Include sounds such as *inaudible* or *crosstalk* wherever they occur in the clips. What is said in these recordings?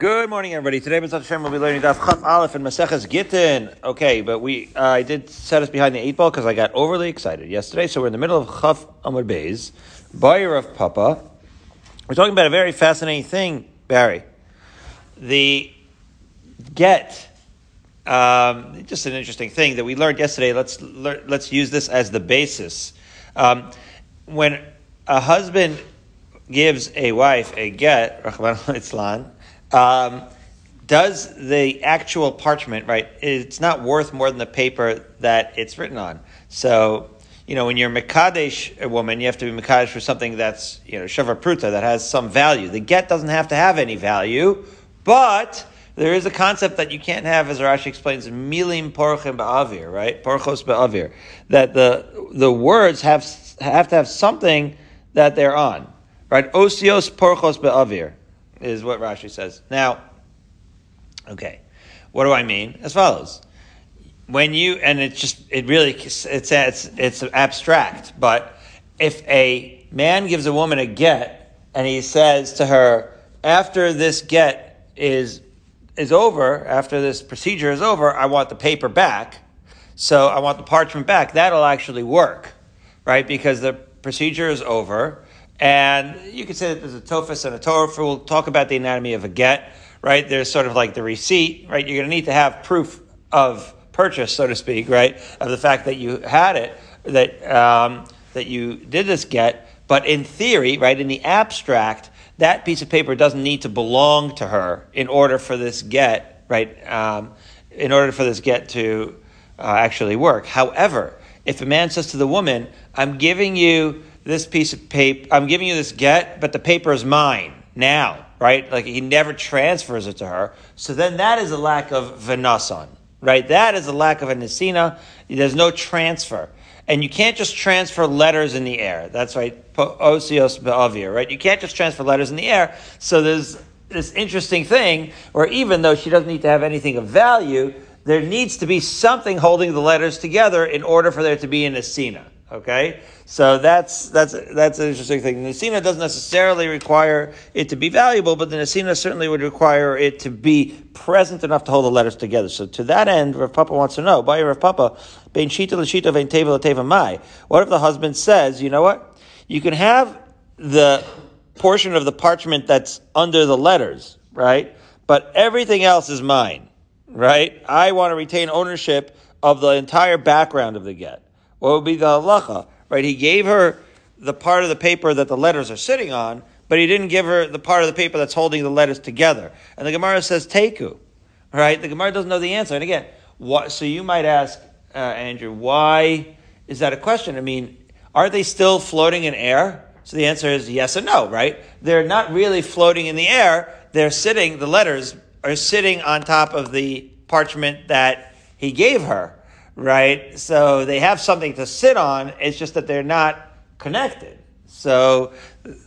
Good morning, everybody. Today, B'ezrat Hashem, we'll be learning Daf Chaf Aleph and Maseches Gittin. Okay, but we uh, I did set us behind the eight ball because I got overly excited yesterday. So we're in the middle of Chaf Amud Beis, Bayer of Papa. We're talking about a very fascinating thing, Barry. The get. Um, just an interesting thing that we learned yesterday. Let's let's use this as the basis. Um, when a husband gives a wife a get, Rahman al um, does the actual parchment, right, it's not worth more than the paper that it's written on. So, you know, when you're Mekadesh a woman, you have to be Mekadesh for something that's, you know, Shavar Pruta, that has some value. The get doesn't have to have any value, but there is a concept that you can't have, as Rashi explains, milim porchim ba'avir, right? Porchos ba'avir. That the, the words have, have to have something that they're on, right? Osios porchos ba'avir is what Rashi says. Now, okay, what do I mean? As follows: when you and it's just it really it's it's it's abstract, but if a man gives a woman a get and he says to her, after this get is is over, after this procedure is over, I want the paper back. So I want the parchment back. That'll actually work, right? Because the procedure is over and you could say that there's a tophus and a torah. We'll talk about the anatomy of a get, right? There's sort of like the receipt, right? You're going to need to have proof of purchase, so to speak, right? Of the fact that you had it, that, um, that you did this get. But in theory, right, in the abstract, that piece of paper doesn't need to belong to her in order for this get, right? Um, in order for this get to uh, actually work. However, if a man says to the woman, I'm giving you this piece of paper, I'm giving you this get, but the paper is mine now, right? Like he never transfers it to her. So then that is a lack of venasan, right? That is a lack of a. There's no transfer. And you can't just transfer letters in the air. That's right. Osios be'avir, right? You can't just transfer letters in the air. So there's this interesting thing where even though she doesn't need to have anything of value, there needs to be something holding the letters together in order for there to be an nesina. Okay, so that's that's that's an interesting thing. The Nesina doesn't necessarily require it to be valuable, but the Nesina certainly would require it to be present enough to hold the letters together. So to that end, Rav Papa wants to know, by Rav Papa, bein shita l'shita vein teva l'teva mai. What if the husband says, you know what, you can have the portion of the parchment that's under the letters, right? But everything else is mine, right? I want to retain ownership of the entire background of the get. What would be the halacha? Right? He gave her the part of the paper that the letters are sitting on, but he didn't give her the part of the paper that's holding the letters together. And the Gemara says teku. Right? The Gemara doesn't know the answer. And again, what, so you might ask, uh, Andrew, why is that a question? I mean, are they still floating in air? So the answer is yes and no, right? They're not really floating in the air. They're sitting, the letters are sitting on top of the parchment that he gave her right? So they have something to sit on. It's just that they're not connected. So,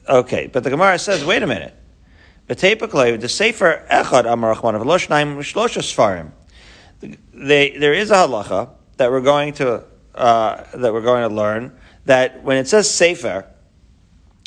okay, but the Gemara says, wait a minute. The Sefer Echad Amar Rachman of Sfarim. There is a halacha that we're going to uh, that we're going to learn that when it says Sefer,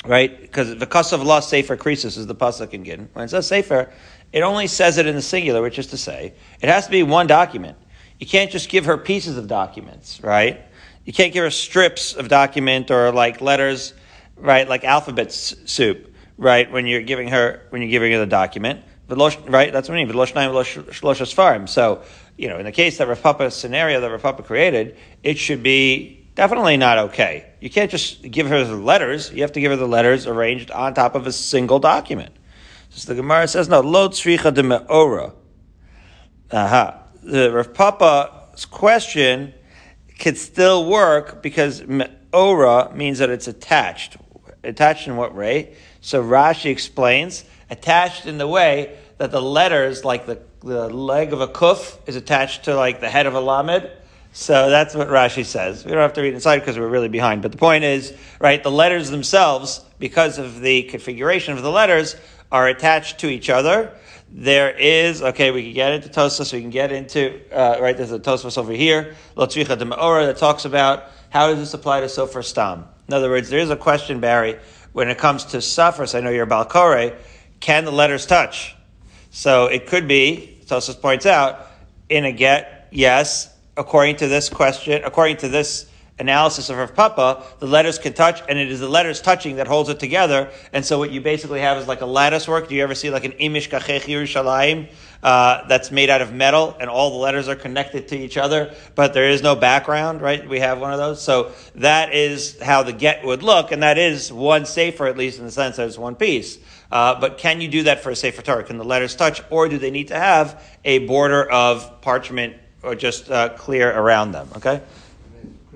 right? Because the cost of law Sefer Krisis is the pasuk in Gittin. When it says Sefer, it only says it in the singular, which is to say, it has to be one document. You can't just give her pieces of documents, right? You can't give her strips of document or like letters, right? Like alphabet soup, right? When you're giving her, when you're giving her the document. Right? That's what I mean. So, you know, in the case that Rav Papa scenario that Rav Papa created, it should be definitely not okay. You can't just give her the letters. You have to give her the letters arranged on top of a single document. So the Gemara says, no, lo tzricha de me'ora. Aha the Rav Papa's question could still work because ora means that it's attached. Attached in what way? So Rashi explains, attached in the way that the letters, like the, the leg of a kuf, is attached to like the head of a lamed. So that's what Rashi says. We don't have to read inside because we're really behind. But the point is, right, the letters themselves, because of the configuration of the letters, are attached to each other there is okay. We can get into Tosfos. We can get into uh, right. There's a Tosfos over here, Lotzricha de Maora, that talks about how does this apply to Sofer Stam. In other words, there is a question, Barry, when it comes to Safras. I know you're Balkore. Can the letters touch? So it could be, Tosfos points out, in a get, yes, according to this question, according to this analysis of Rav Papa, the letters can touch, and it is the letters touching that holds it together. And so what you basically have is like a lattice work. Do you ever see like an imish kachech Yerushalayim uh, that's made out of metal, and all the letters are connected to each other, but there is no background, right? We have one of those. So that is how the get would look, and that is one safer, at least in the sense that it's one piece. Uh, but can you do that for a Sefer Torah? Can the letters touch, or do they need to have a border of parchment or just uh, clear around them? Okay?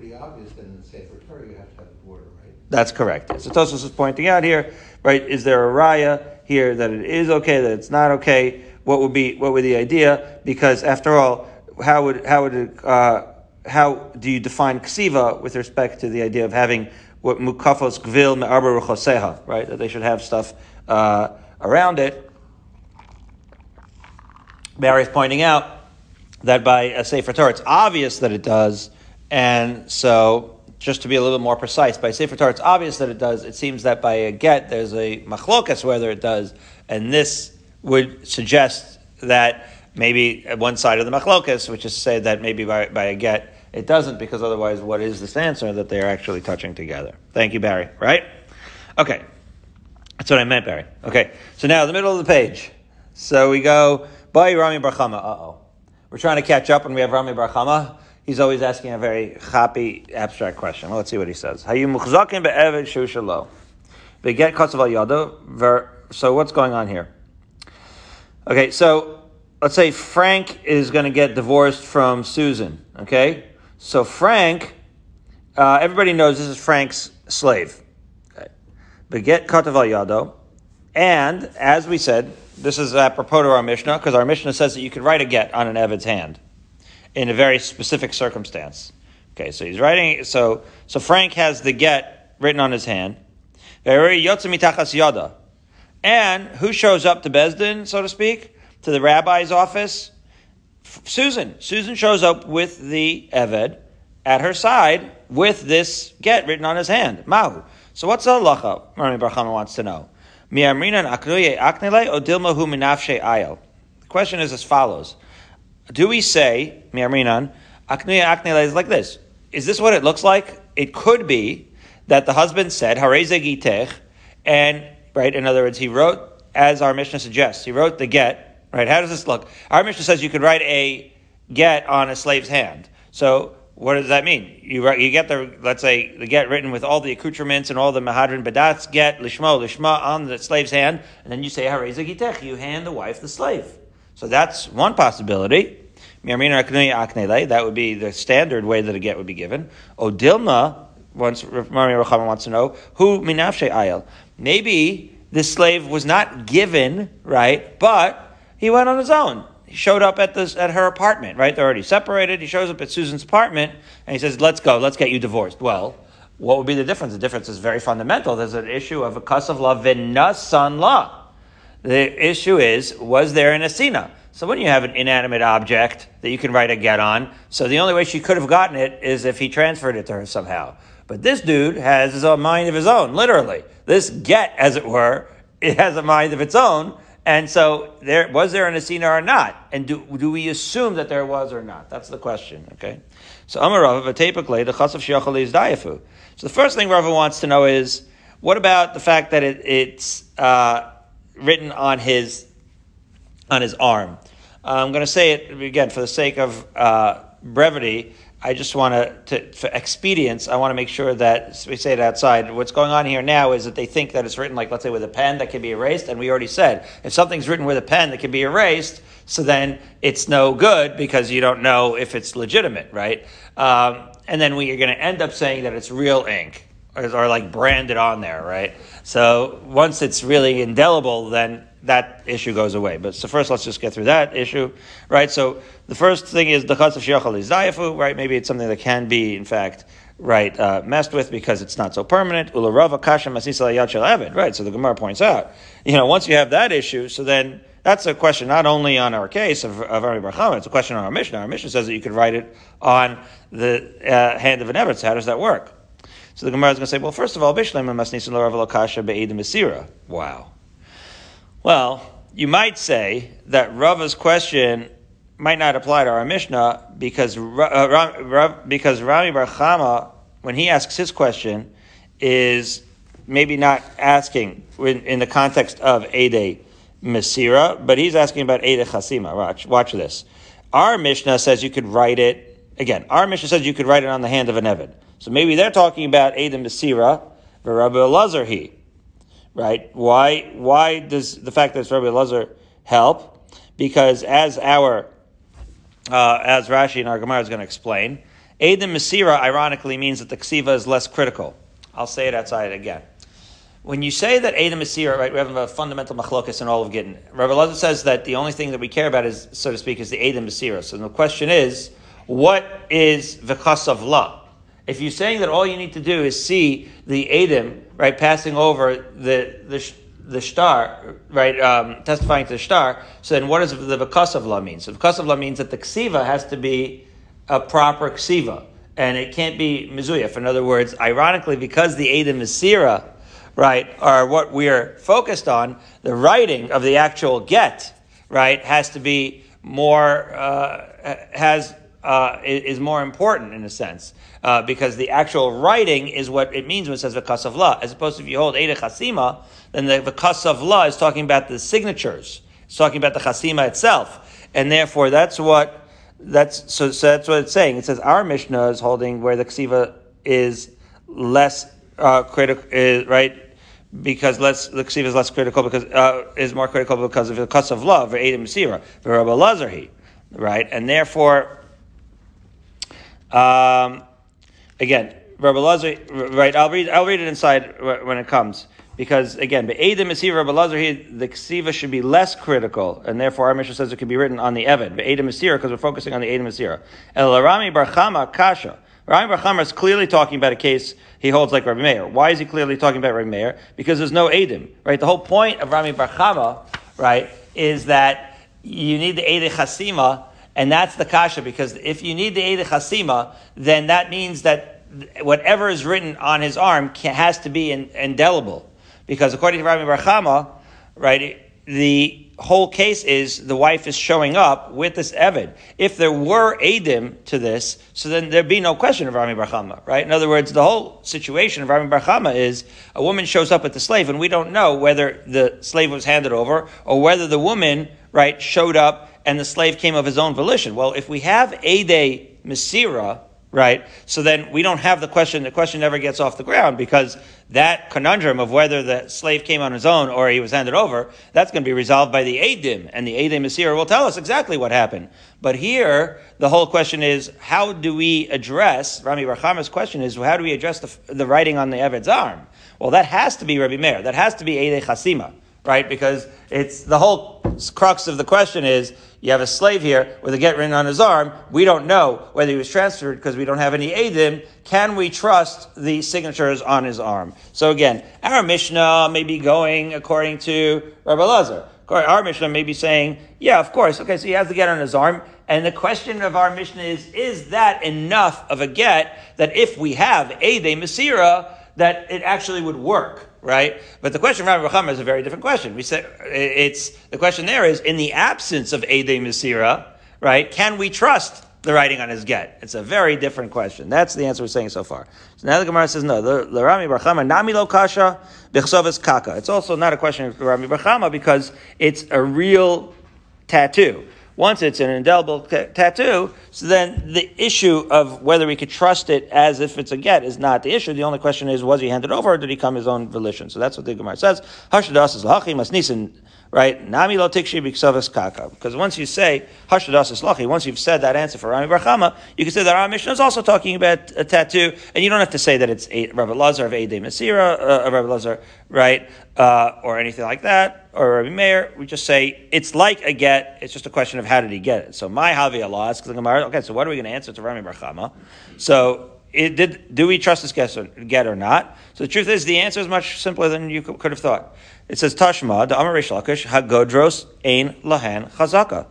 pretty obvious that in the Sefer Torah you have to have a border, right? That's correct. So Tosfos is pointing out here, right? Is there a raya here that it is okay, that it's not okay? What would be what would the idea? Because after all, how would how would uh, how do you define ksiva with respect to the idea of having what mukafos gvil me'arba ruchoseha, right? That they should have stuff uh, around it. Barry is pointing out that by a Sefer Torah, it's obvious that it does, and so just to be a little bit more precise, by Sefer Torah, it's obvious that it does. It seems that by a get, there's a machlokas whether it does, and this would suggest that maybe one side of the machlokas, which is to say that maybe by, by a get, it doesn't, because otherwise, what is this answer that they are actually touching together? Thank you, Barry. Right? Okay. That's what I meant, Barry. Okay. So now, the middle of the page. So we go, by Rami Barchama. Uh oh. We're trying to catch up, and we have Rami Barchama. He's always asking a very happy, abstract question. Well, let's see what he says. Hayu muchzakin be'eved shushalo. Beget kotzav. So what's going on here? Okay, so let's say Frank is going to get divorced from Susan. Okay, so Frank, uh, everybody knows this is Frank's slave. Beget katav yado, and as we said, this is apropos to our Mishnah because our Mishnah says that you can write a get on an Evid's hand in a very specific circumstance. Okay, so he's writing. So so Frank has the get written on his hand. And who shows up to Besdin, so to speak, to the rabbi's office? Susan. Susan shows up with the Eved at her side with this get written on his hand. Mahu. So what's the halacha? Rami Barchama wants to know. The question is as follows. Do we say, Mi'amrinan, aknuya aknele is like this. Is this what it looks like? It could be that the husband said, Hareze gitech, and, right, in other words, he wrote, as our Mishnah suggests, he wrote the get, right? How does this look? Our Mishnah says you could write a get on a slave's hand. So, what does that mean? You write, you get the, let's say, the get written with all the accoutrements and all the mahadrin badats get, lishmo, lishma on the slave's hand, and then you say, Hareze gitech, you hand the wife the slave. So that's one possibility. That would be the standard way that a get would be given. Odilma, once Mari Rachama wants to know, who minafshe ayel. Maybe this slave was not given, right, but he went on his own. He showed up at this at her apartment, right? They're already separated. He shows up at Susan's apartment and he says, Let's go, let's get you divorced. Well, what would be the difference? The difference is very fundamental. There's an issue of a kasav la v'nasan la. The issue is, was there an asina? So when you have an inanimate object that you can write a get on, so the only way she could have gotten it is if he transferred it to her somehow. But this dude has his own mind of his own, literally. This get, as it were, it has a mind of its own. And so there was there an asina or not? And do, do we assume that there was or not? That's the question, okay? So Amarav, typically the chasav shiachali is dayafu. So the first thing Rava wants to know is, what about the fact that it, it's uh, written on his on his arm. I'm going to say it again for the sake of uh, brevity. I just want to, for expedience, I want to make sure that we say it outside. What's going on here now is that they think that it's written, like, let's say, with a pen that can be erased. And we already said, if something's written with a pen that can be erased, so then it's no good because you don't know if it's legitimate, right? Um, and then we are going to end up saying that it's real ink or like branded on there, right? So once it's really indelible, then that issue goes away. But so first, let's just get through that issue, right? So the first thing is the chutz of shiachal is zayafu, right? Maybe it's something that can be, in fact, right, uh, messed with because it's not so permanent. Ularava kasha masisa yad right? So the Gemara points out, you know, once you have that issue, so then that's a question not only on our case of, of Ari Barchama, it's a question on our mission. Our mission says that you could write it on the uh, hand of an Evetz. How does that work? So the Gemara is going to say, well, first of all, Bishlema masnisin l'arav kasha be'edim Wow. Well, you might say that Rava's question might not apply to our Mishnah because uh, because Rami Bar Chama, when he asks his question, is maybe not asking in, in the context of Ede Masira, but he's asking about Ede Chasima. Watch, watch this. Our Mishnah says you could write it, again, our Mishnah says you could write it on the hand of an Evid. So maybe they're talking about Ede Masira, but Rabbi Elazar he. Right? Why, why does the fact that it's Rabbi Elazar help? Because as our, uh, as Rashi and our Gemara is going to explain, Ede Masira ironically means that the Ksiva is less critical. I'll say it outside again. When you say that Adam Masira, right, we have a fundamental machlokas in all of Gittin. Rabbi Lazar says that the only thing that we care about is, so to speak, is the Adam Masira. So the question is, what is of la? If you're saying that all you need to do is see the Adam, right, passing over the, the, the star, right, um, testifying to the star, so then what does the of la mean? So of la means that the ksiva has to be a proper ksiva and it can't be mizuyaf. In other words, ironically, because the Adam Masira, right, are what we are focused on, the writing of the actual get, right, has to be more, uh, has, uh, is more important in a sense. Uh, because the actual writing is what it means when it says Vikas of La. As opposed to if you hold Eda Chasima, then the Vikas of La is talking about the signatures. It's talking about the Chasima itself. And therefore, that's what that's so, so, that's what it's saying. It says our Mishnah is holding where the ksiva is less uh, critical, is, right? Because less the ksiva is less critical because uh, is more critical because of the cuss of love Adam Sira for Rabbi Lazarhi, right? And therefore, um, again, Rabbi Lazar, right? I'll read. I'll read it inside when it comes because again, Be'edim Mesira Belazar, the Ksiva should be less critical, and therefore our Mishnah says it can be written on the Evid. Be'edim Mesira, because we're focusing on the Edim Mesira. El Rami Barchama Kasha. Rami Barchama is clearly talking about a case he holds like Rabbi Meir. Why is he clearly talking about Rabbi Meir? Because there's no Edim, right? The whole point of Rami Barchama, right, is that you need the Edim Chasima, and that's the Kasha, because if you need the Edim Chasima, then that means that whatever is written on his arm can, has to be in, indelible. Because according to Rabbi Barchama, right, the whole case is the wife is showing up with this Evid. If there were Adim to this, so then there'd be no question of Rami Barchama, right? In other words, the whole situation of Rami Barchama is a woman shows up with the slave, and we don't know whether the slave was handed over or whether the woman, right, showed up and the slave came of his own volition. Well, if we have Ade Masira, right? So then we don't have the question, the question never gets off the ground because that conundrum of whether the slave came on his own or he was handed over, that's going to be resolved by the Adim, and the Adim Asir will tell us exactly what happened. But here, the whole question is, how do we address, Rami Barchama's question is, how do we address the, the writing on the Eved's arm? Well, that has to be Rabbi Meir. That has to be Eide Chasima, right? Because it's the whole crux of the question is, you have a slave here with a get written on his arm. We don't know whether he was transferred because we don't have any Adim. Can we trust the signatures on his arm? So again, our Mishnah may be going according to Rabbi Lazar. Our Mishnah may be saying, yeah, of course. Okay, so he has the get on his arm. And the question of our Mishnah is, is that enough of a get that if we have Ade Masira, that it actually would work? Right? But the question from Rabbi Chama is a very different question. We said it's the question there is in the absence of Ede Masira, right? Can we trust the writing on his get? It's a very different question. That's the answer we're saying so far. So now the Gemara says no. The Rami Barchama nami lo kasha bichsovis kaka. It's also not a question of Rami Barchama because it's a real tattoo. Once it's an indelible t- tattoo, so then the issue of whether we could trust it as if it's a get is not the issue. The only question is, was he handed over or did he come his own volition? So that's what the Gemara says. Hashadas is lachi masnisin right? Nami lo tikshi b'ksavas kaka. Because once you say hashadas islachi, once you've said that answer for Rami Barchama, you can say that our Mishnah is also talking about a tattoo, and you don't have to say that it's a, Rabbi Lazar of Eidei Masira, uh, Rabbi Lazar, right, uh, or anything like that, or Rabbi Meir. We just say it's like a get. It's just a question of how did he get it. So my Havi Allah asks the Gemara. Okay, so what are we going to answer to Rami Barchama? So it did, do we trust this get or, get or not? So the truth is, the answer is much simpler than you could have thought. It says Tashma, the Amar Rish Lakish, Hagodros Ein Lahan Chazaka.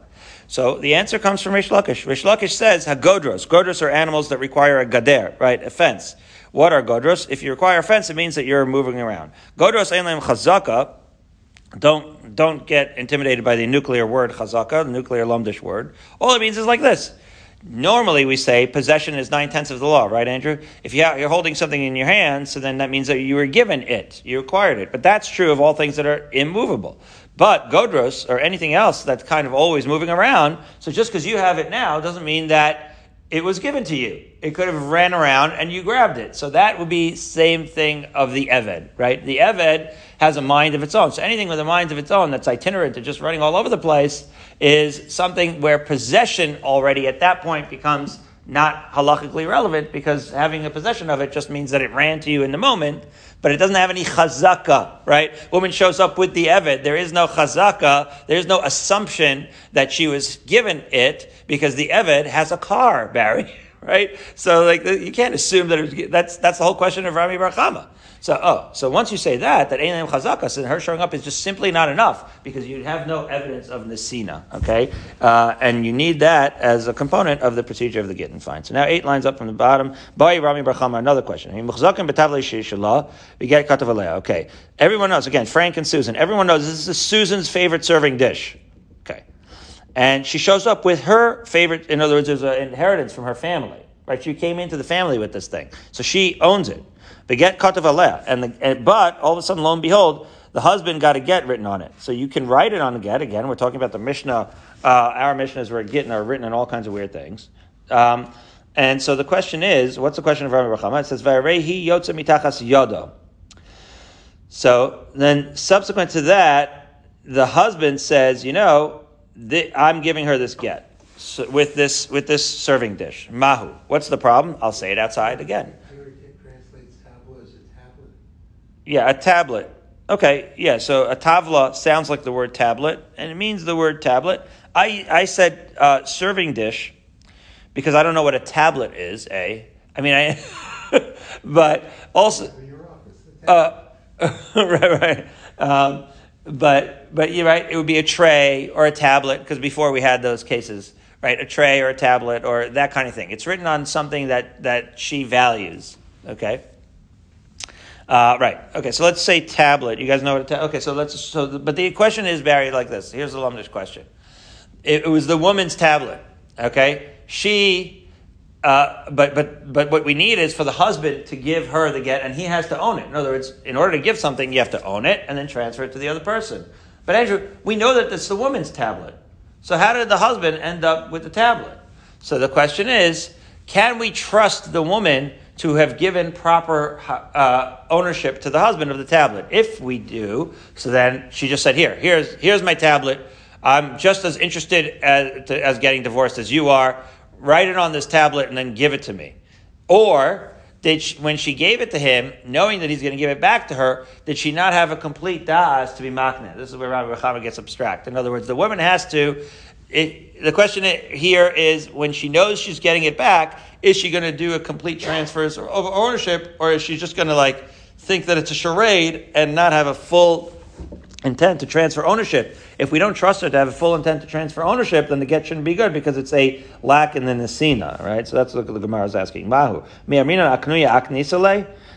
So the answer comes from Rish Lakish. Rish Lakish says Hagodros. Godros are animals that require a gader, right? A fence. What are godros? If you require a fence, it means that you're moving around. Godros Ein Chazaka don't don't get intimidated by the nuclear word chazaka, the nuclear lumdish word. All it means is like this. Normally, we say possession is nine tenths of the law, right, Andrew? If you are holding something in your hand, so then that means that you were given it, you acquired it. But that's true of all things that are immovable. But godros or anything else that's kind of always moving around, so just because you have it now doesn't mean that it was given to you. It could have ran around and you grabbed it. So that would be same thing of the Eved, right? The Eved has a mind of its own. So anything with a mind of its own that's itinerant and just running all over the place is something where possession already at that point becomes not halachically relevant because having a possession of it just means that it ran to you in the moment, but it doesn't have any chazaka, right? Woman shows up with the Eved. There is no chazaka. There's no assumption that she was given it because the Eved has a car, Barry, *laughs* right? So like you can't assume that was, that's, that's the whole question of Rami Barchama. So, oh, so once you say that, that Einam Chazakas and her showing up is just simply not enough because you have no evidence of Nesina, okay? Uh, and you need that as a component of the procedure of the Gittin. Fine. So now eight lines up from the bottom. Bai Rami Barchama, another question. We get Okay. Everyone knows, again, Frank and Susan, everyone knows this is Susan's favorite serving dish. And she shows up with her favorite, in other words, there's an inheritance from her family. Right? She came into the family with this thing. So she owns it. Get katav and, the, and but all of a sudden, lo and behold, the husband got a get written on it. So you can write it on a get. Again, we're talking about the Mishnah. Uh, our Mishnahs were getting are written in all kinds of weird things. Um, and so the question is, what's the question of Rabbi Rachama? It says, "Varehi yotze mitachas yodo." So then, subsequent to that, the husband says, "You know, th- I'm giving her this get so with this with this serving dish, mahu. What's the problem? I'll say it outside again." Yeah, a tablet. Okay, yeah, so a tavla sounds like the word tablet, and it means the word tablet. I, I said uh, serving dish because I don't know what a tablet is, A. I mean, I, *laughs* but also, uh, *laughs* right, right. Um, but, but you're right, it would be a tray or a tablet, because before we had those cases, right? A tray or a tablet or that kind of thing. It's written on something that, that she values, okay? Uh, right. Okay. So let's say tablet. You guys know what a tablet? Okay. So let's. So, the, but the question is, Barry, like this. Here's the lumdish question. It, it was the woman's tablet. Okay. She. Uh, but but but what we need is for the husband to give her the get, and he has to own it. In other words, in order to give something, you have to own it and then transfer it to the other person. But Andrew, we know that it's the woman's tablet. So how did the husband end up with the tablet? So the question is, can we trust the woman to have given proper uh, ownership to the husband of the tablet. If we do, so then she just said, "Here, here's here's my tablet. I'm just as interested as, to, as getting divorced as you are. Write it on this tablet and then give it to me." Or did she, when she gave it to him, knowing that he's going to give it back to her, did she not have a complete das to be makne? This is where Rabbi Rechama gets abstract. In other words, the woman has to it, the question here is when she knows she's getting it back, is she going to do a complete transfer of ownership, or is she just going to like think that it's a charade and not have a full intent to transfer ownership? If we don't trust her to have a full intent to transfer ownership, then the get shouldn't be good because it's a lack in the nesina, right? So that's what the Gemara is asking. Mahu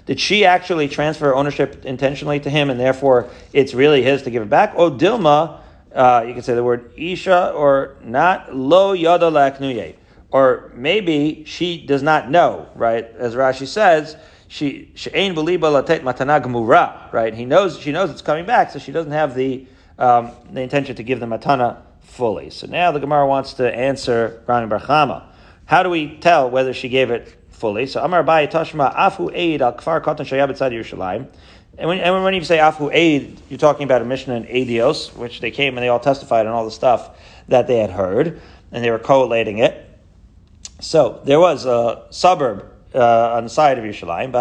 Did she actually transfer ownership intentionally to him, and therefore it's really his to give it back? Oh, Dilma uh, you can say the word isha or not lo yada laknuye. Or maybe she does not know, right? As Rashi says, she she'ain beliba latet matana gemura, right? He knows she knows it's coming back, so she doesn't have the um, the intention to give the matana fully. So now the Gemara wants to answer Rami Barchama. How do we tell whether she gave it fully? So Amar Bai Tashma Afu Eid Al Kfar Katan Shayab Yerushalayim. And when, and when you say Afu Aid, you're talking about a mission in Eduyos, which they came and they all testified on all the stuff that they had heard, and they were collating it. So there was a suburb uh, on the side of Yerushalayim.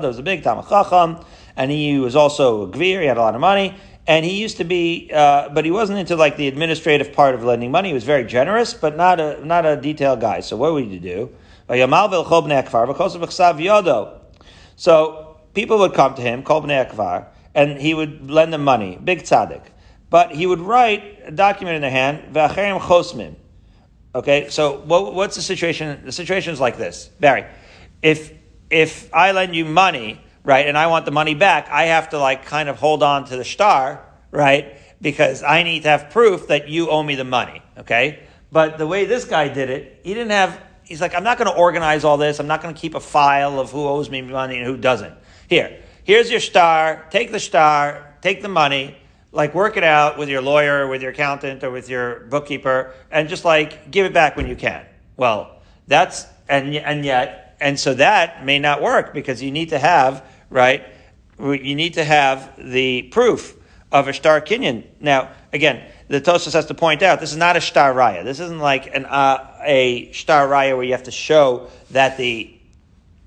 There was a big Talmud Chacham, and he was also a Gvir, he had a lot of money, and he used to be, uh, but he wasn't into like the administrative part of lending money. He was very generous, but not a not a detailed guy. So what would you do? So people would come to him, Kol Bnei Akvar, and he would lend them money, big tzaddik. But he would write a document in their hand. Okay, so what, what's the situation? The situation is like this, Barry. If if I lend you money, right, and I want the money back, I have to like kind of hold on to the star, right? Because I need to have proof that you owe me the money, okay? But the way this guy did it, he didn't have, he's like, I'm not going to organize all this. I'm not going to keep a file of who owes me money and who doesn't. Here, here's your star. Take the star, take the money, like work it out with your lawyer, with your accountant, or with your bookkeeper, and just like give it back when you can. Well, that's, and, and yet, and so that may not work because you need to have, right? You need to have the proof of a star kinyan. Now, again, the Tosfos has to point out this is not a star raya. This isn't like an, uh, a star raya where you have to show that the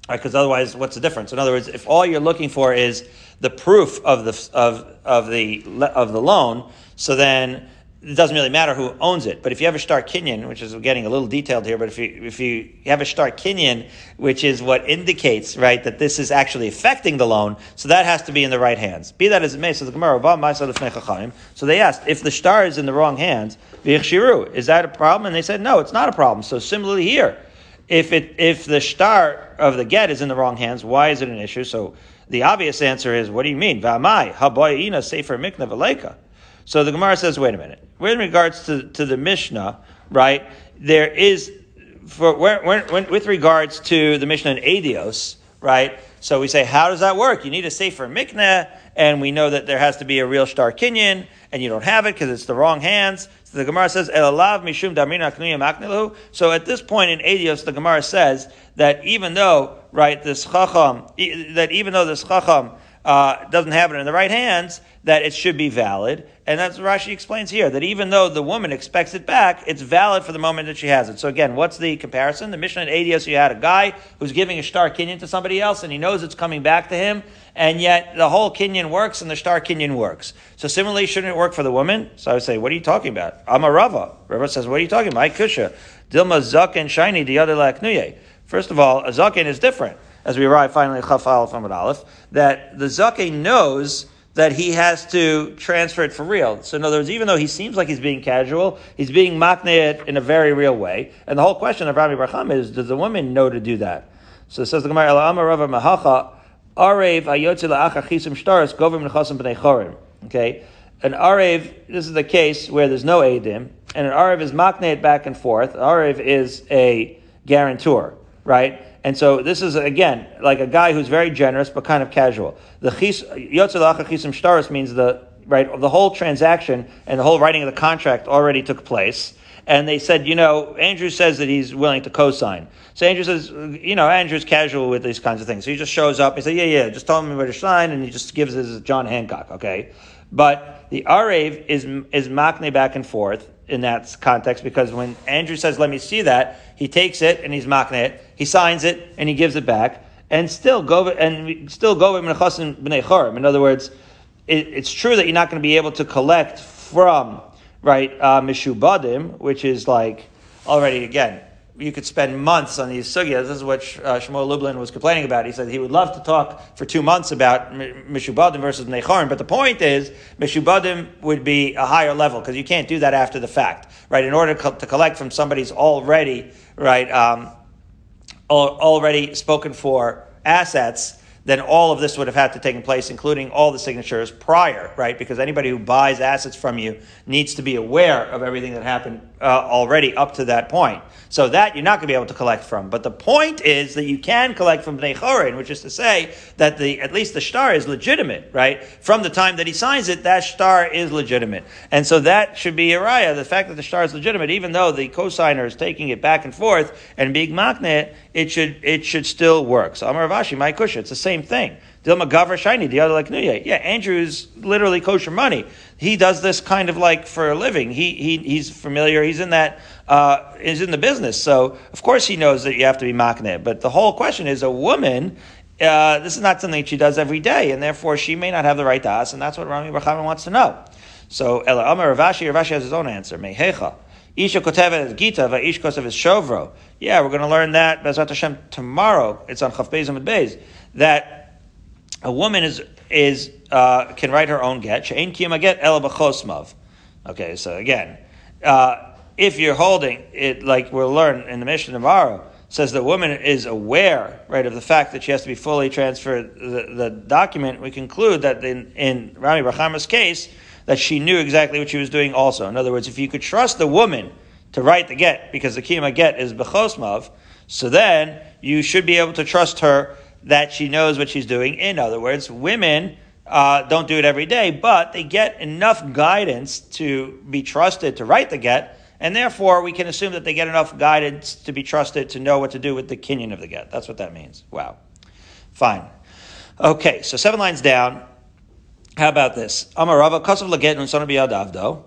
because right, otherwise, what's the difference? In other words, if all you're looking for is the proof of the of of the of the loan, so then it doesn't really matter who owns it. But if you have a star kinyan, which is getting a little detailed here, but if you if you have a star kinyan, which is what indicates right that this is actually affecting the loan, so that has to be in the right hands. Be that as it may, so the Gemara, so they asked if the star is in the wrong hands, is that a problem? And they said no, it's not a problem. So similarly here, if it if the star of the get is in the wrong hands, why is it an issue? So the obvious answer is, what do you mean? V'amai haboyina sefer mikna v'leika. So the Gemara says, wait a minute. With regards to, to the Mishnah, right, there is, for, when, when, with regards to the Mishnah in Eduyos, right, so we say, how does that work? You need a Sefer Mikneh, and we know that there has to be a real Star Kinyan, and you don't have it because it's the wrong hands. So the Gemara says, Elalav Mishum Damina So at this point in Eduyos, the Gemara says that even though, right, this Chacham, that even though this Chacham, uh, doesn't have it in the right hands, that it should be valid. And that's what Rashi explains here, that even though the woman expects it back, it's valid for the moment that she has it. So again, what's the comparison? The Mishnah in Eduyos, you had a guy who's giving a star kinyan to somebody else, and he knows it's coming back to him, and yet the whole kinyan works and the star kinyan works. So similarly, shouldn't it work for the woman? So I would say, what are you talking about? I'm a Rava. Rava says, what are you talking about? My kusha. Dilma zak and shiny, the other laknuye. First of all, a zaken is different as we arrive finally at Aleph Aleph, that the Zake knows that he has to transfer it for real. So in other words, even though he seems like he's being casual, he's being makne in a very real way. And the whole question of Rabbi Barcham is, does the woman know to do that? So it says the Gemara, Ela Amar Rava Mahacha, Arev Ayotze La'acha Chisim Shtaris Govim Nechasim B'nei Chorim. Okay? An Arev, this is the case where there's no Edim, and an Arev is makne back and forth. Arev is a guarantor, right? And so this is again like a guy who's very generous but kind of casual. The yotzelacha chisim shtaris means the right the whole transaction and the whole writing of the contract already took place. And they said, you know, Andrew says that he's willing to co-sign. So Andrew says, you know, Andrew's casual with these kinds of things. So he just shows up. He says, yeah, yeah, just tell him where to sign, and he just gives his John Hancock, okay? But the Arev is is makne back and forth in that context because when Andrew says, "Let me see that," he takes it and he's makne it. He signs it and he gives it back, and still go and still go b'nei chorim. In other words, it, it's true that you're not going to be able to collect from right uh, mishubadim, which is like already again you could spend months on these sugyas. This is what uh, Shmuel Lublin was complaining about. He said he would love to talk for two months about Mishubadim versus Necharim, but the point is Mishubadim would be a higher level because you can't do that after the fact, right? In order to, co- to collect from somebody's already, right, um, already spoken for assets, then all of this would have had to take place, including all the signatures prior, right? Because anybody who buys assets from you needs to be aware of everything that happened uh, already up to that point. So that you're not going to be able to collect from. But the point is that you can collect from Bnei Chorin, which is to say that the at least the star is legitimate, right? From the time that he signs it, that star is legitimate. And so that should be raya. The fact that the star is legitimate, even though the cosigner is taking it back and forth and being makne, it should it should still work. So Amar Vashi, my kusha, it's the same thing. Dilma Gavra Shiny, the other like Nuye. Yeah, Andrew's literally kosher money. He does this kind of like for a living. He, he he's familiar. He's in that uh, is in the business. So of course he knows that you have to be makne. But the whole question is a woman. Uh, this is not something she does every day, and therefore she may not have the right to ask, and that's what Rami Barchaman wants to know. So Ela Amar Ravashi, Ravashi has his own answer. Mehecha. Isha kotevet gita va'ish kosev is shovro. Yeah, we're going to learn that Bezrat Hashem tomorrow. It's on Chaf Amid Beis that a woman is is uh, can write her own get. She'ein kiyama get el b'chosmav. Okay, so again, uh, if you're holding it, like we'll learn in the Mishnah tomorrow, says the woman is aware, right, of the fact that she has to be fully transferred the, the document. We conclude that in, in Rami Brachama's case, that she knew exactly what she was doing also. In other words, if you could trust the woman to write the get, because the kiyama get is bechosmav, so then you should be able to trust her that she knows what she's doing. In other words, women uh, don't do it every day, but they get enough guidance to be trusted to write the get, and therefore we can assume that they get enough guidance to be trusted to know what to do with the kinyan of the get. That's what that means. Wow. Fine. Okay, so seven lines down. How about this? Amar Rava, kasav laget un sona biyadavdo,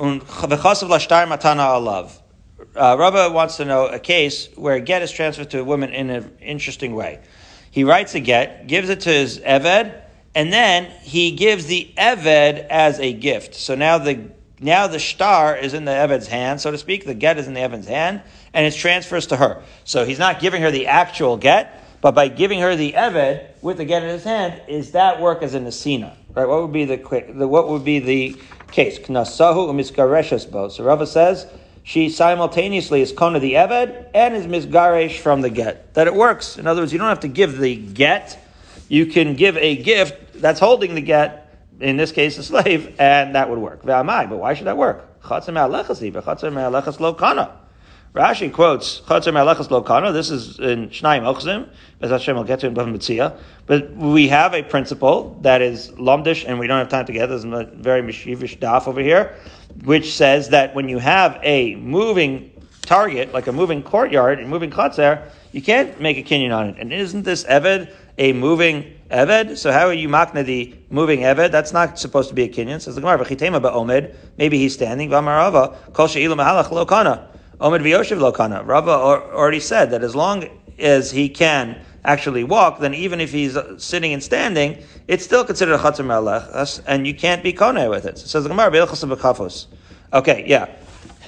un v'chasav matana alav. Uh, Rava wants to know a case where a get is transferred to a woman in an interesting way. He writes a get, gives it to his eved, and then he gives the Eved as a gift. So now the now the star is in the Eved's hand, so to speak. The get is in the Eved's hand, and it transfers to her. So he's not giving her the actual get, but by giving her the Eved with the get in his hand, is that work as an Asina? Right? What would be the? The, what would be the case? Knasahu umiskareshes bo. So Rava says she simultaneously is kona the Eved and is misgaresh from the get. That it works. In other words, you don't have to give the get. You can give a gift that's holding the get, in this case, a slave, and that would work. But why should that work? Rashi quotes Chatzar Melechas Lokana. This is in Shnayim Ochzim. As Hashem will get to in Mitzia. But we have a principle that is lomdish, and we don't have time to get. There's a very mishivish daf over here, which says that when you have a moving target, like a moving courtyard, a moving chatzar, you can't make a kinyan on it. And isn't this Eved a moving Eved. So how are you makna the moving Eved? That's not supposed to be a kinyan. Says the Gemara, v'chitema ba'omed. Maybe he's standing. V'amarava kol she'ilu mahalach lokana. Omed v'yoshev lokana. Rava already said that as long as he can actually walk, then even if he's sitting and standing, it's still considered a chatzar melech, and you can't be kone with it. So says the Gemara, Okay, yeah.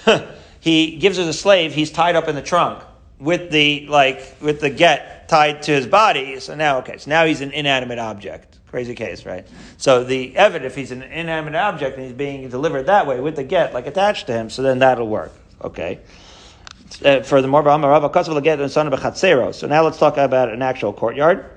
*laughs* he gives us a slave. He's tied up in the trunk with the like with the get tied to his body. So now, okay, so now he's an inanimate object. Crazy case, right? So the evidence, if he's an inanimate object and he's being delivered that way with the get like attached to him, so then that'll work. Okay. Uh, furthermore, so now let's talk about an actual courtyard,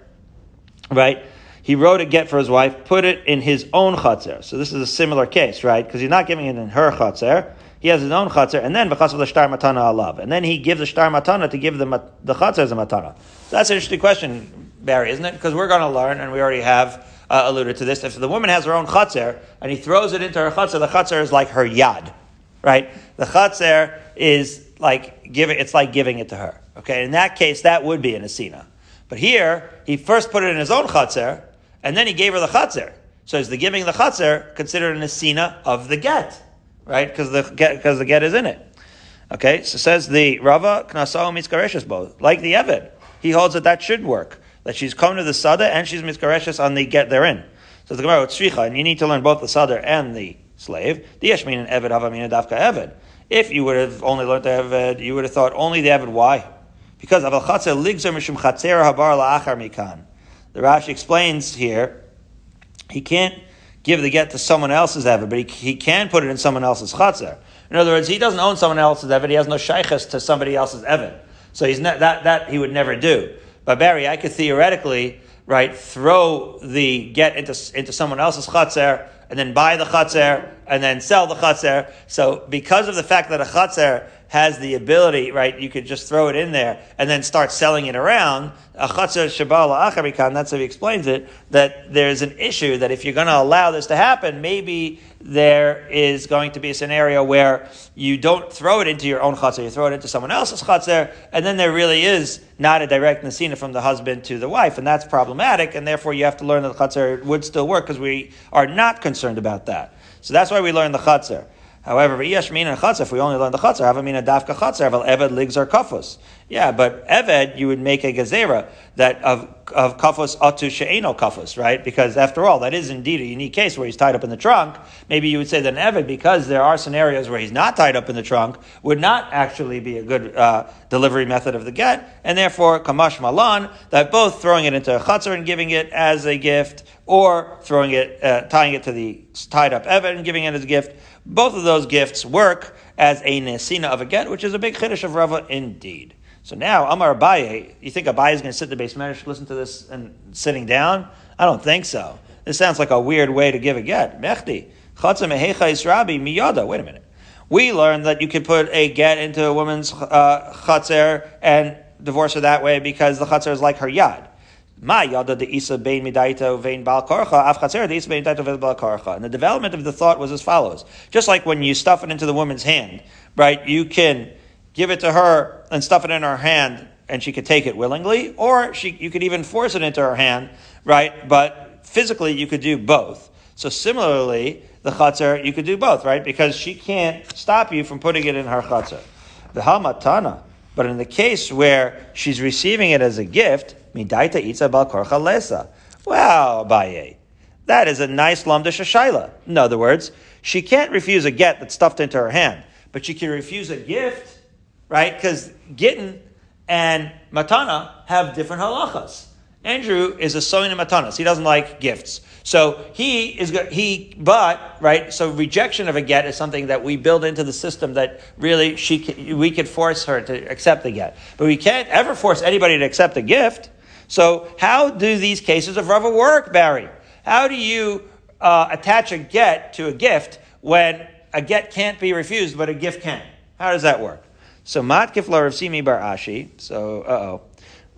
right? He wrote a get for his wife, put it in his own chatzir. So this is a similar case, right? Because he's not giving it in her chatzir he has his own chatzar, and then v'chasav l'shtar matana alav, and then he gives the shtar matana to give the the chatzar as a matana. So that's an interesting question, Barry, isn't it? Because we're going to learn, and we already have uh, alluded to this. If the woman has her own chatzar and he throws it into her chatzar, the chatzar is like her yad, right? The chatzar is like giving; it's like giving it to her. Okay, in that case, that would be an asina. But here, he first put it in his own chatzar, and then he gave her the chatzar. So is the giving the chatzar considered an asina of the get? right? Because the get because the get is in it. Okay, so says the Rava Knasao Miskareshes both like the Eved. He holds that that should work. That she's come to the Sada and she's Miskareshes on the get therein. So the Gemara and you need to learn both the Sada and the slave. The Yeshmin and Eved Havamina Dafka Eved. If you would have only learned the Eved, uh, you would have thought only the Eved. Why? Because Aval Chatzer Ligzer Mishum Chatzer Habar La'achar Mikan. The Rashi explains here, he can't give the get to someone else's Eved, but he, he can put it in someone else's Chatzar. In other words, he doesn't own someone else's Eved, he has no Shaykhs to somebody else's Eved. So he's ne- that, that he would never do. But Barry, I could theoretically, right, throw the get into, into someone else's Chatzar, and then buy the Chatzar, and then sell the Chatzar. So because of the fact that a Chatzar has the ability, right? You could just throw it in there and then start selling it around. That's how he explains it. That there's an issue that if you're going to allow this to happen, maybe there is going to be a scenario where you don't throw it into your own chatzar, you throw it into someone else's chatzar, and then there really is not a direct nasina from the husband to the wife, and that's problematic, and therefore you have to learn that the chatzar would still work because we are not concerned about that. So that's why we learn the chatzar. However, Yesh Mina Chatzar, if we only learn the Chatzar, have a Mina Dafka Chatzar, Vel Eved Ligs or Kafus. Yeah, but Eved, you would make a Gezerah that of, of Kafus Atu She'eno Kafus, right? Because after all, that is indeed a unique case where he's tied up in the trunk. Maybe you would say that an Eved, because there are scenarios where he's not tied up in the trunk, would not actually be a good uh, delivery method of the get, and therefore, Kamash Malan, that both throwing it into a Chatzar and giving it as a gift, or throwing it, uh, tying it to the tied up Eved and giving it as a gift, both of those gifts work as a nesina of a get, which is a big chiddush of Rava indeed. So now, Amar Abaye, you think Abaye is going to sit in the beis medrash, listen to this and sitting down? I don't think so. This sounds like a weird way to give a get. Mechdi. Is Rabbi miyada. Wait a minute. We learned that you could put a get into a woman's uh, chatzer and divorce her that way because the chatzer is like her yad. Ma yada de isa midaita vein bal korcha af chatzer de isa bein midaita vein bal korcha. And the development of the thought was as follows: just like when you stuff it into the woman's hand, right? You can give it to her and stuff it in her hand, and she could take it willingly, or she you could even force it into her hand, right? But physically, you could do both. So similarly, the chatzar, you could do both, right? Because she can't stop you from putting it in her chatzar. The hamatana. But in the case where she's receiving it as a gift, midaita itza bal korcha lesa. Wow, Abaye. That is a nice lamda shashayla. In other words, she can't refuse a get that's stuffed into her hand, but she can refuse a gift, right? Because gittin and matana have different halachas. Andrew is a soin matanas. He doesn't like gifts. So he is he, but right. So rejection of a get is something that we build into the system that really she can, we could force her to accept the get, but we can't ever force anybody to accept a gift. So how do these cases of rava work, Barry? How do you uh, attach a get to a gift when a get can't be refused, but a gift can? How does that work? So mat kiflar of simi bar ashi. So uh oh.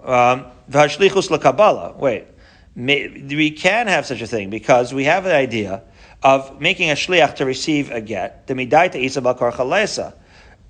Um, V'hashlichus Wait we can have such a thing because we have the idea of making a shliach to receive a get, the midaita isabal korchalesa,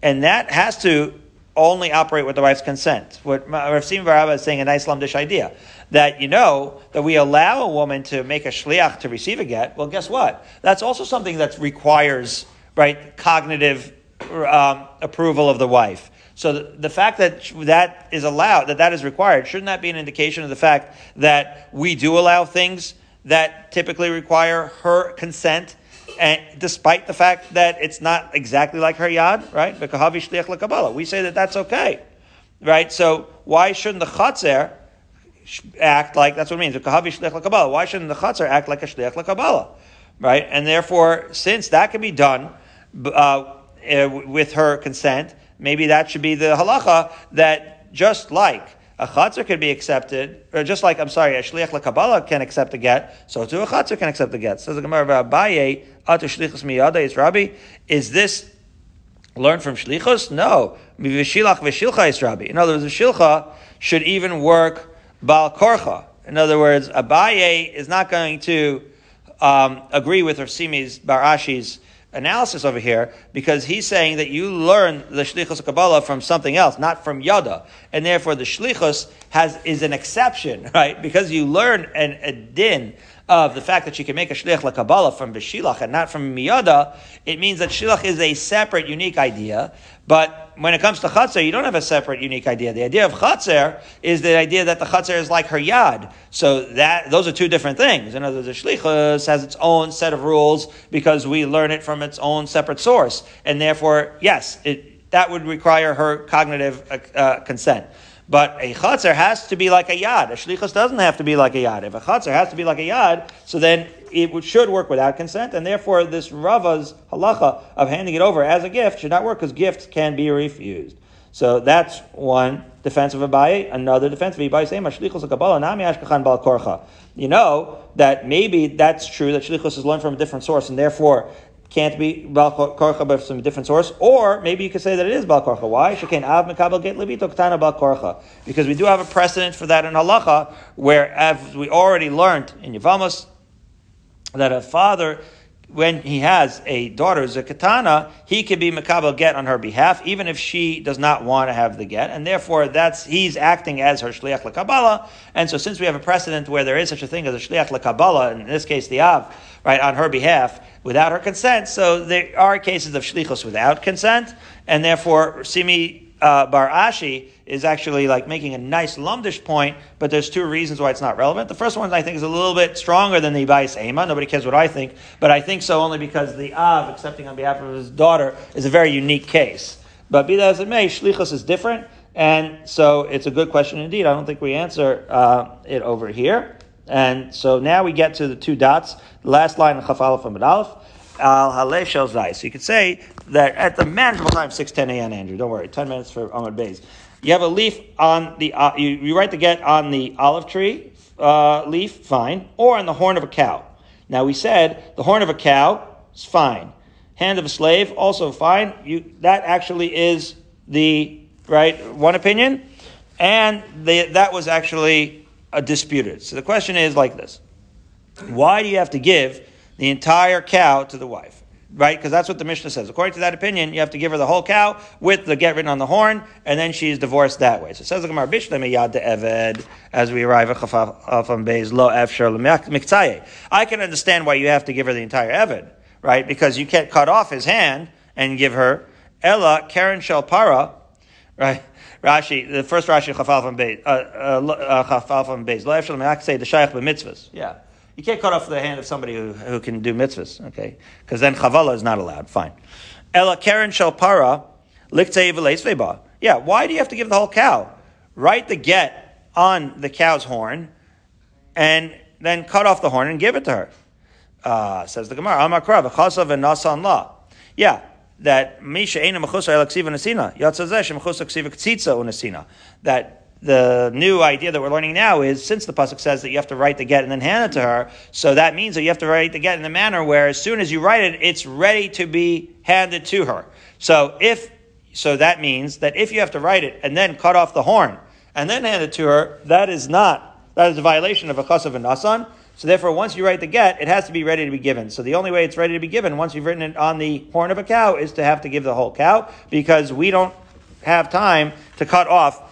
and that has to only operate with the wife's consent. What Rav Simon Barabba is saying, a nice lumdish idea, that you know that we allow a woman to make a shliach to receive a get. Well, guess what? That's also something that requires right cognitive um, approval of the wife. So the, the, fact that that is allowed, that that is required, shouldn't that be an indication of the fact that we do allow things that typically require her consent, and despite the fact that it's not exactly like her yad, right? We say that that's okay, right? So why shouldn't the chatzir act like that's what it means? Why shouldn't the chatzir act like a shliach lekabbalah, right? And therefore, since that can be done uh, with her consent maybe that should be the halacha that just like a chatzar can be accepted, or just like, I'm sorry, a shliach lekabbalah can accept a get, so too a chatzar can accept a get. Says the Gemara, Abaye, atu shlichus miyada, is Rabbi, is this learned from shlichus? No. V'shilach v'shilcha is Rabbi. In other words, the shilcha should even work bal korcha. In other words, Abaye is not going to um, agree with Rav Bar Ashi's analysis over here because he's saying that you learn the shlichus kabbalah from something else, not from yada, and therefore the shlichus has is an exception, *laughs* right? Because you learn an, a din of the fact that you can make a shliach kabbalah from b'shilach and not from miyada, it means that shilach is a separate, unique idea. But when it comes to chatzar, you don't have a separate, unique idea. The idea of chatzar is the idea that the chatzar is like her yad. So that those are two different things. In other words, the shlichus has its own set of rules because we learn it from its own separate source, and therefore, yes, it, that would require her cognitive uh, uh consent. But a chatzar has to be like a yad. A shlichus doesn't have to be like a yad. If a chatzar has to be like a yad, so then it should work without consent, and therefore this Rava's halacha of handing it over as a gift should not work because gifts can be refused. So that's one defense of Abaye. Another defense of Abaye saying, "Shlichus kabbalah bal korcha." You know that maybe that's true that shlichus is learned from a different source, and therefore can't be Bal Korcha but from a different source, or maybe you could say that it is Bal Korcha. Why? Shekain Av Mekabel Get Levito Ktana Bal Korcha. Because we do have a precedent for that in Halacha, where as we already learned in Yavamas, that a father, when he has a daughter, Zakatana, he can be Mekabel Get on her behalf, even if she does not want to have the get, and therefore that's, he's acting as her Shliach LeKabbalah, and so since we have a precedent where there is such a thing as a Shliach LeKabbalah, in this case the Av, right, on her behalf, without her consent. So there are cases of shlichus without consent, and therefore Simi uh, Bar Ashi is actually like making a nice lumdish point, but there's two reasons why it's not relevant. The first one I think is a little bit stronger than the Ibais Ema. Nobody cares what I think, but I think so only because the Av accepting on behalf of his daughter is a very unique case. But be that as it may, shlichus is different, and so it's a good question indeed. I don't think we answer uh, it over here. And so now we get to the two dots. Last line of Chaf Aleph and Aleph. Al Haleh Shel Zai. So you could say that at the manageable time, 6, 10 a.m., Andrew. Don't worry. 10 minutes for Ahmad Bays. You have a leaf on the, uh, you, you write the get on the olive tree uh, leaf, fine, or on the horn of a cow. Now we said the horn of a cow is fine. Hand of a slave, also fine. You, that actually is the, right, one opinion. And that was actually a disputed. So the question is like this. Why do you have to give the entire cow to the wife? Right? Because that's what the Mishnah says. According to that opinion, you have to give her the whole cow with the get written on the horn, and then she's divorced that way. So it says the Gemara, Bishlem yad eved, as we arrive at Chafam Beis, lo efshar miktaye. I can understand why you have to give her the entire eved, right? Because you can't cut off his hand and give her Ella Karen Shel Para, right? Rashi, the first Rashi Chafal from Beis, uh, uh, from Beis, lo efshar say the Shaykh b'mitzvahs. Yeah. You can't cut off the hand of somebody who, who can do mitzvahs, okay? Because then chavala is not allowed. Fine. Ella Karen Shel Para, Yeah, why do you have to give the whole cow? Write the get on the cow's horn, and then cut off the horn and give it to her. Uh, says the Gemara, Amakra, v'chasav and nasan la. Yeah, that misha ena mechusa elaksiva nasina. Yatzazeh shemechusa ksiva ktzitza unasina. That the new idea that we're learning now is since the pasuk says that you have to write the get and then hand it to her, so that means that you have to write the get in the manner where as soon as you write it, it's ready to be handed to her. So if so, that means that if you have to write it and then cut off the horn and then hand it to her, that is not that is a violation of a chasav and nasan. So therefore, once you write the get, it has to be ready to be given. So the only way it's ready to be given, once you've written it on the horn of a cow, is to have to give the whole cow because we don't have time to cut off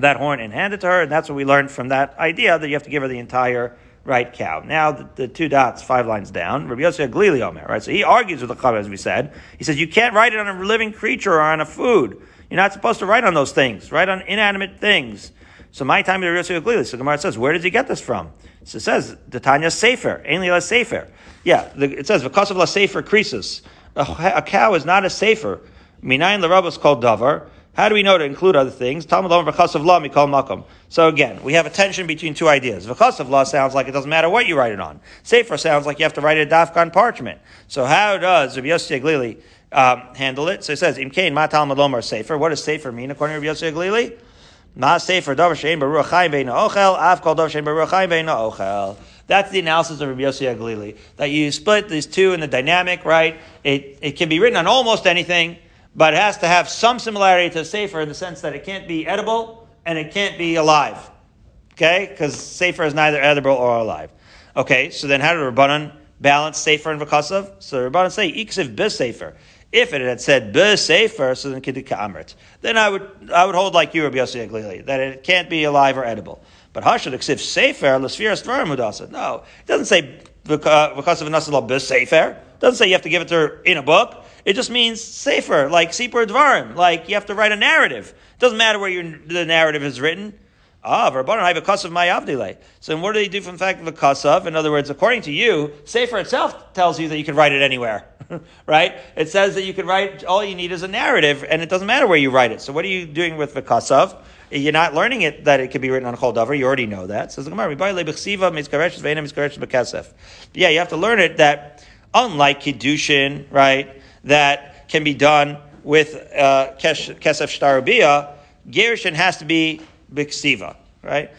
that horn and hand it to her, and that's what we learned from that idea that you have to give her the entire right cow. Now the, the two dots, five lines down, Rabbi Yossi Aglili Omer, right? So he argues with the Chav, as we said. He says you can't write it on a living creature or on a food. You're not supposed to write on those things, write on inanimate things. So my time Rabbi Yossi Aglili. So Gemara says, where did he get this from? So it says the Tanya Sefer, ainly la Sefer. Yeah, the, it says because of la Sefer creases. A, a cow is not a Sefer. Minayin the is called davar. How do we know to include other things? Talmud Lom V'chasav Law Mikol Makom. So again, we have a tension between two ideas. V'chasav Law sounds like it doesn't matter what you write it on. Sefer sounds like you have to write it dafka parchment. So how does Rabbi Yossi Aglili um, handle it? So it says, Im Kain Ma Talmud Lomar Sefer. What does Sefer mean according to Rabbi Yossi Aglili? Ma Sefer Davar Shein Baruch Chaim Bein Ochel Av Kol Davar Shein Baruch Chaim Bein Ochel. That's the analysis of Rabbi Yossi Aglili. That you split these two in the dynamic, right? It, it can be written on almost anything but it has to have some similarity to Sefer in the sense that it can't be edible and it can't be alive. Okay? Because Sefer is neither edible or alive. Okay, so then how did Rabbanan balance Sefer and Vakasav? So Rabbanan say, Iksiv bis Sefer. If it had said bis Sefer, so then Kidika Amrit. Then I would, I would hold like you, Rabbi Yossi Aglili, that it can't be alive or edible. But Hashad Iksiv Sefer, Lasfiras Dvarim Mudasa. No, it doesn't say Vakasav Nasal bis Sefer. It doesn't say you have to give it to her in a book. It just means safer, like Sipur Dvarim, like you have to write a narrative. It doesn't matter where your, the narrative is written. Ah, Rabbanon, I have a kasav my. So what do they do from the fact of a kasav? In other words, according to you, Sefer itself tells you that you can write it anywhere. *laughs* right? It says that you can write, all you need is a narrative, and it doesn't matter where you write it. So what are you doing with the kasav? You're not learning it that it could be written on a chol davar. You already know that. Gemara, Yeah, you have to learn it that unlike kiddushin, right? That can be done with uh, kesef shtarabia, gerushin has to be biksiva, right?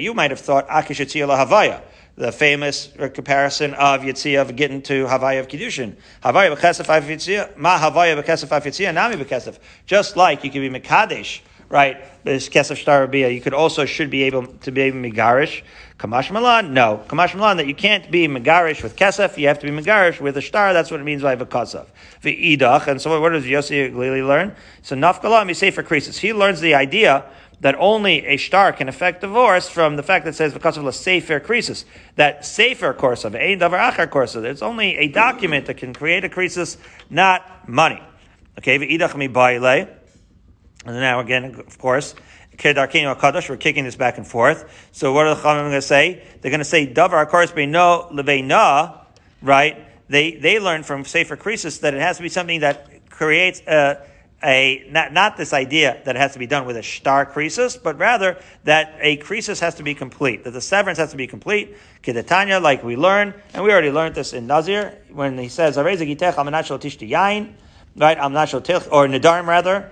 You might have thought akish havaya, the famous comparison of Yitzia of getting to Havaya of Kiddushin. Havaya b'kesef Yitzia, ma Havaya b'kesef Yitzia, nami b'kesef. Just like you can be Mekadesh, right? This kesef shtarabia, you could also should be able to be megarish. Kamash malan, no. Kamash malan that you can't be megarish with kesef, you have to be megarish with a star. That's what it means by v'kasav. V'idach, and so what does Yossi Glili learn? So nafkala me say for creases. He learns the idea that only a star can affect divorce from the fact that it says because of the sefer crisis. That sefer course of a davar achar course of it's only a document that can create a crisis, not money. Okay, v'idach mi baile. And now again, of course, Kedarkein Kadosh, we're kicking this back and forth. So what are the Chachamim going to say? They're going to say, Davar Akaris Beino Leveina, right? They, they learn from Sefer Krisis that it has to be something that creates a, a not, not this idea that it has to be done with a star creases, but rather that a creases has to be complete, that the severance has to be complete. Kedetanya, like we learned, and we already learned this in Nazir, when he says, right? I'm not or Nidarim rather,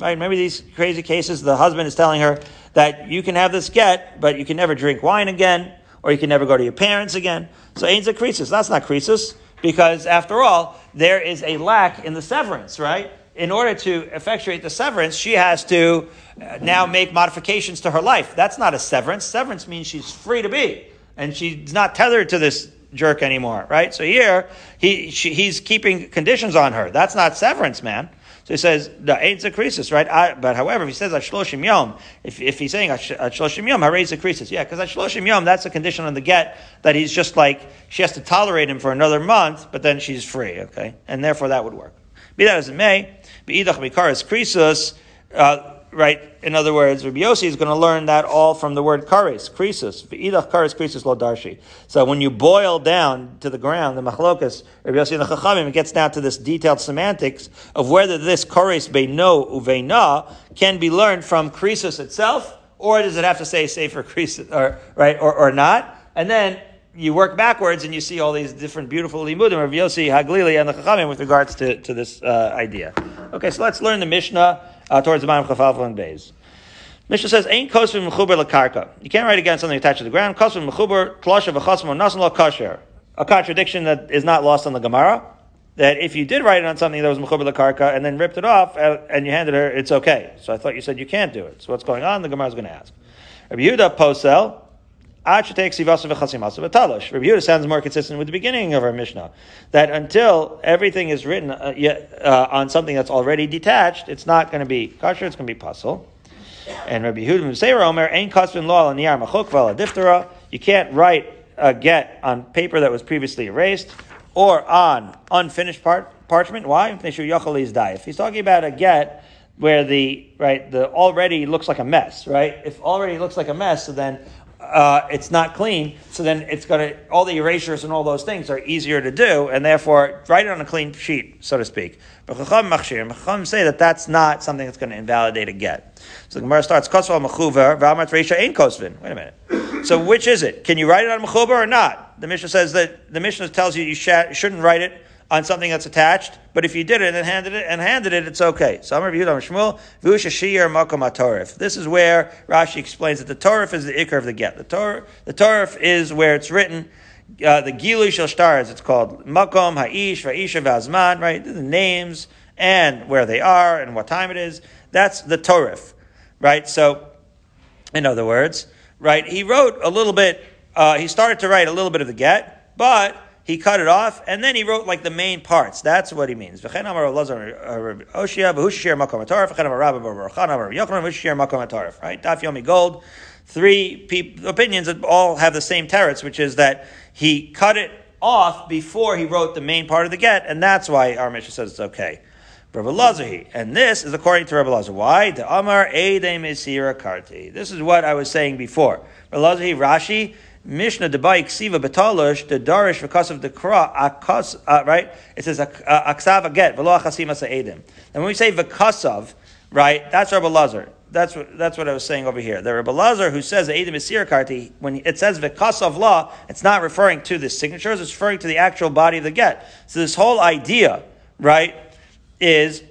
Right? Remember these crazy cases? The husband is telling her that you can have this get, but you can never drink wine again, or you can never go to your parents again. So ain't a krisis. That's not krisis because after all, there is a lack in the severance, right? In order to effectuate the severance, she has to uh, now make modifications to her life. That's not a severance. Severance means she's free to be, and she's not tethered to this jerk anymore, right? So here, he, she, he's keeping conditions on her. That's not severance, man. So he says the eight zakrisis, right? I, but however, if he says ashloshim yom, if, if he's saying ashloshim yom, harei zakrisis, yeah, because ashloshim yom, that's a condition on the get that he's just like she has to tolerate him for another month, but then she's free, okay, and therefore that would work. Be that as it may, beidach mikaris krisus. Uh, right? In other words, Rabbi Yossi is going to learn that all from the word kares, krisus. V'idach kares krisus lo darshi. So when you boil down to the ground, the machlokas, Rabbi Yossi and the Chachamim, it gets down to this detailed semantics of whether this kares beino uveina can be learned from krisus itself, or does it have to say safer krisus, or, right, or, or not? And then you work backwards and you see all these different beautiful limudim of Yossi, Haglili, and the Chachamim with regards to, to this uh, idea. Okay, so let's learn the Mishnah uh, towards the bottom of Chafalfa and Beis. Mishnah says, "Ain't kosvim mechuber lakarka." You can't write against something attached to the ground. Kosvim mechuber v'chasmo nasan lo kasher. A contradiction that is not lost on the Gemara. That if you did write it on something that was mechuber lakarka and then ripped it off uh, and you handed her, it's okay. So I thought you said you can't do it. So what's going on? The Gemara is going to ask. Rabbi Yehuda posel. Rabbi Yehuda sounds more consistent with the beginning of our Mishnah. That until everything is written uh, uh, on something that's already detached, it's not going to be kosher, it's going to be puzzle. And Rabbi Yehuda say Omer, ain't kosvin law on niyar machok diftera. You can't write a get on paper that was previously erased or on unfinished part, parchment. Why? If he's talking about a get where the right the already looks like a mess, right? If already looks like a mess, so then uh, it's not clean, so then it's going to, all the erasures and all those things are easier to do, and therefore write it on a clean sheet, so to speak. But Chacham Machshir, Chacham say that that's not something that's going to invalidate a get. So the Gemara starts, Kosval Mechuver, Valmat Reisha Ein Kosvin. Wait a minute. So which is it? Can you write it on Mechuber or not? The Mishnah says that, the Mishnah tells you you sh- shouldn't write it on something that's attached, but if you did it and handed it and handed it, it's okay. So I'm reviewed on Shmuel, Vushashir Makom. This is where Rashi explains that the Torif is the ikr of the get. The Torif, the Torif is where it's written. Uh, the Gilu Shel Stars, it's called Makom, Ha'ish, Va'isha, Vazman, right? The names and where they are and what time it is. That's the Torif, right? So, in other words, right, he wrote a little bit, uh, he started to write a little bit of the get, but he cut it off, and then he wrote like the main parts. That's what he means. Right? Daf Yomi Gold. Three opinions that all have the same teretz, which is that he cut it off before he wrote the main part of the get, and that's why our mission says it's okay. And this is according to Rabbi Lazar. Why? The Amar Mesira Karti. This is what I was saying before. Rabbi Lazahi, Rashi, Mishnah Debai Ksiva Betalosh, the Darish because of the Kra, akas, uh, right? It says Aksav Aget, Velo Achasim Edim. And when we say Vakasav, right, that's Rabbi Lazar. That's what, that's what I was saying over here. The Rabbi Lazar who says Edim is when it says Vakasav law, it's not referring to the signatures, it's referring to the actual body of the get. So this whole idea, right, is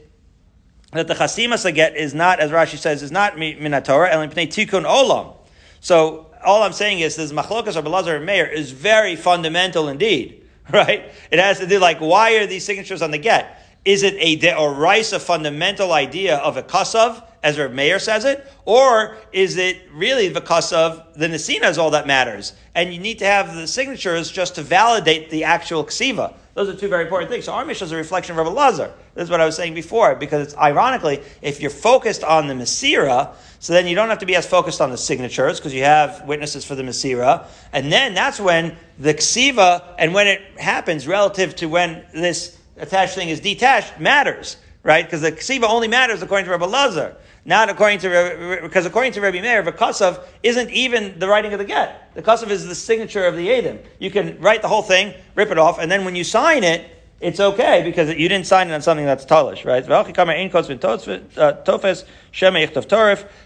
that the Chasimas get is not, as Rashi says, is not Minatorah, El Tikun Olam. So all I'm saying is this machlokas of Lazar and Meir is very fundamental indeed, *laughs* right? It has to do like why are these signatures on the get? Is it a deoraisa fundamental idea of a kasav, as Rav Meir says it, or is it really the kasav, the nesina is all that matters, and you need to have the signatures just to validate the actual ksiva? Those are two very important things. So our mission is a reflection of Rabbi Lazar. This is what I was saying before, because it's ironically, if you're focused on the Masira, so then you don't have to be as focused on the signatures, because you have witnesses for the Masira. And then that's when the Ksiva, and when it happens relative to when this attached thing is detached, matters, right? Because the Ksiva only matters according to Rabbi Lazar. Not according to, because according to Rabbi Meir, the Kasav isn't even the writing of the get. The Kasav is the signature of the Adim. You can write the whole thing, rip it off, and then when you sign it, it's okay because you didn't sign it on something that's talish, right? Uh,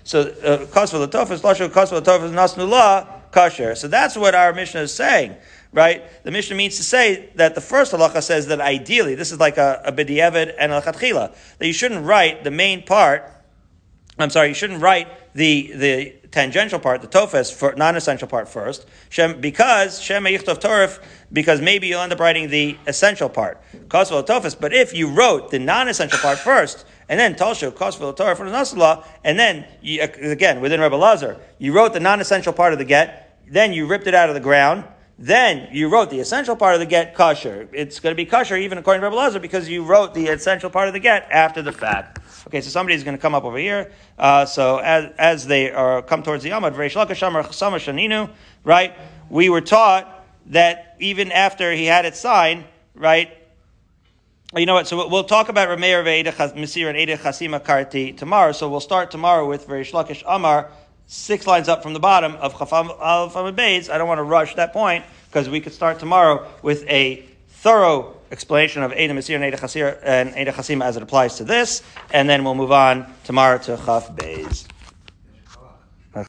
So uh, kosvel tofes kasher. So that's what our Mishnah is saying, right? The Mishnah means to say that the first halacha says that ideally, this is like a, a b'diavad and a chatchila, that you shouldn't write the main part I'm sorry, you shouldn't write the the tangential part, the tofes, for non-essential part first, Shem, because Shem Torif, because maybe you'll end up writing the essential part, Kosvel tofes. But if you wrote the non-essential part first, and then Talshu Kosvel Torif for Nasala, and then you, again within Rebbe Lazar, you wrote the non-essential part of the get, then you ripped it out of the ground. Then you wrote the essential part of the get kosher. It's going to be kosher even according to Rebbe Lazar because you wrote the essential part of the get after the fact. Okay, so somebody's going to come up over here. Uh, so as, as they are come towards the Shaninu, right? We were taught that even after he had it signed, right? You know what? So we'll talk about Rameir Misir and Eda Chasima Karti tomorrow. So we'll start tomorrow with Reish Lakish Amar, six lines up from the bottom of Chafam Al Beis. I don't want to rush that point because we could start tomorrow with a thorough explanation of Eda Masir and Eda Chasir and as it applies to this, and then we'll move on tomorrow to Chaf Beis.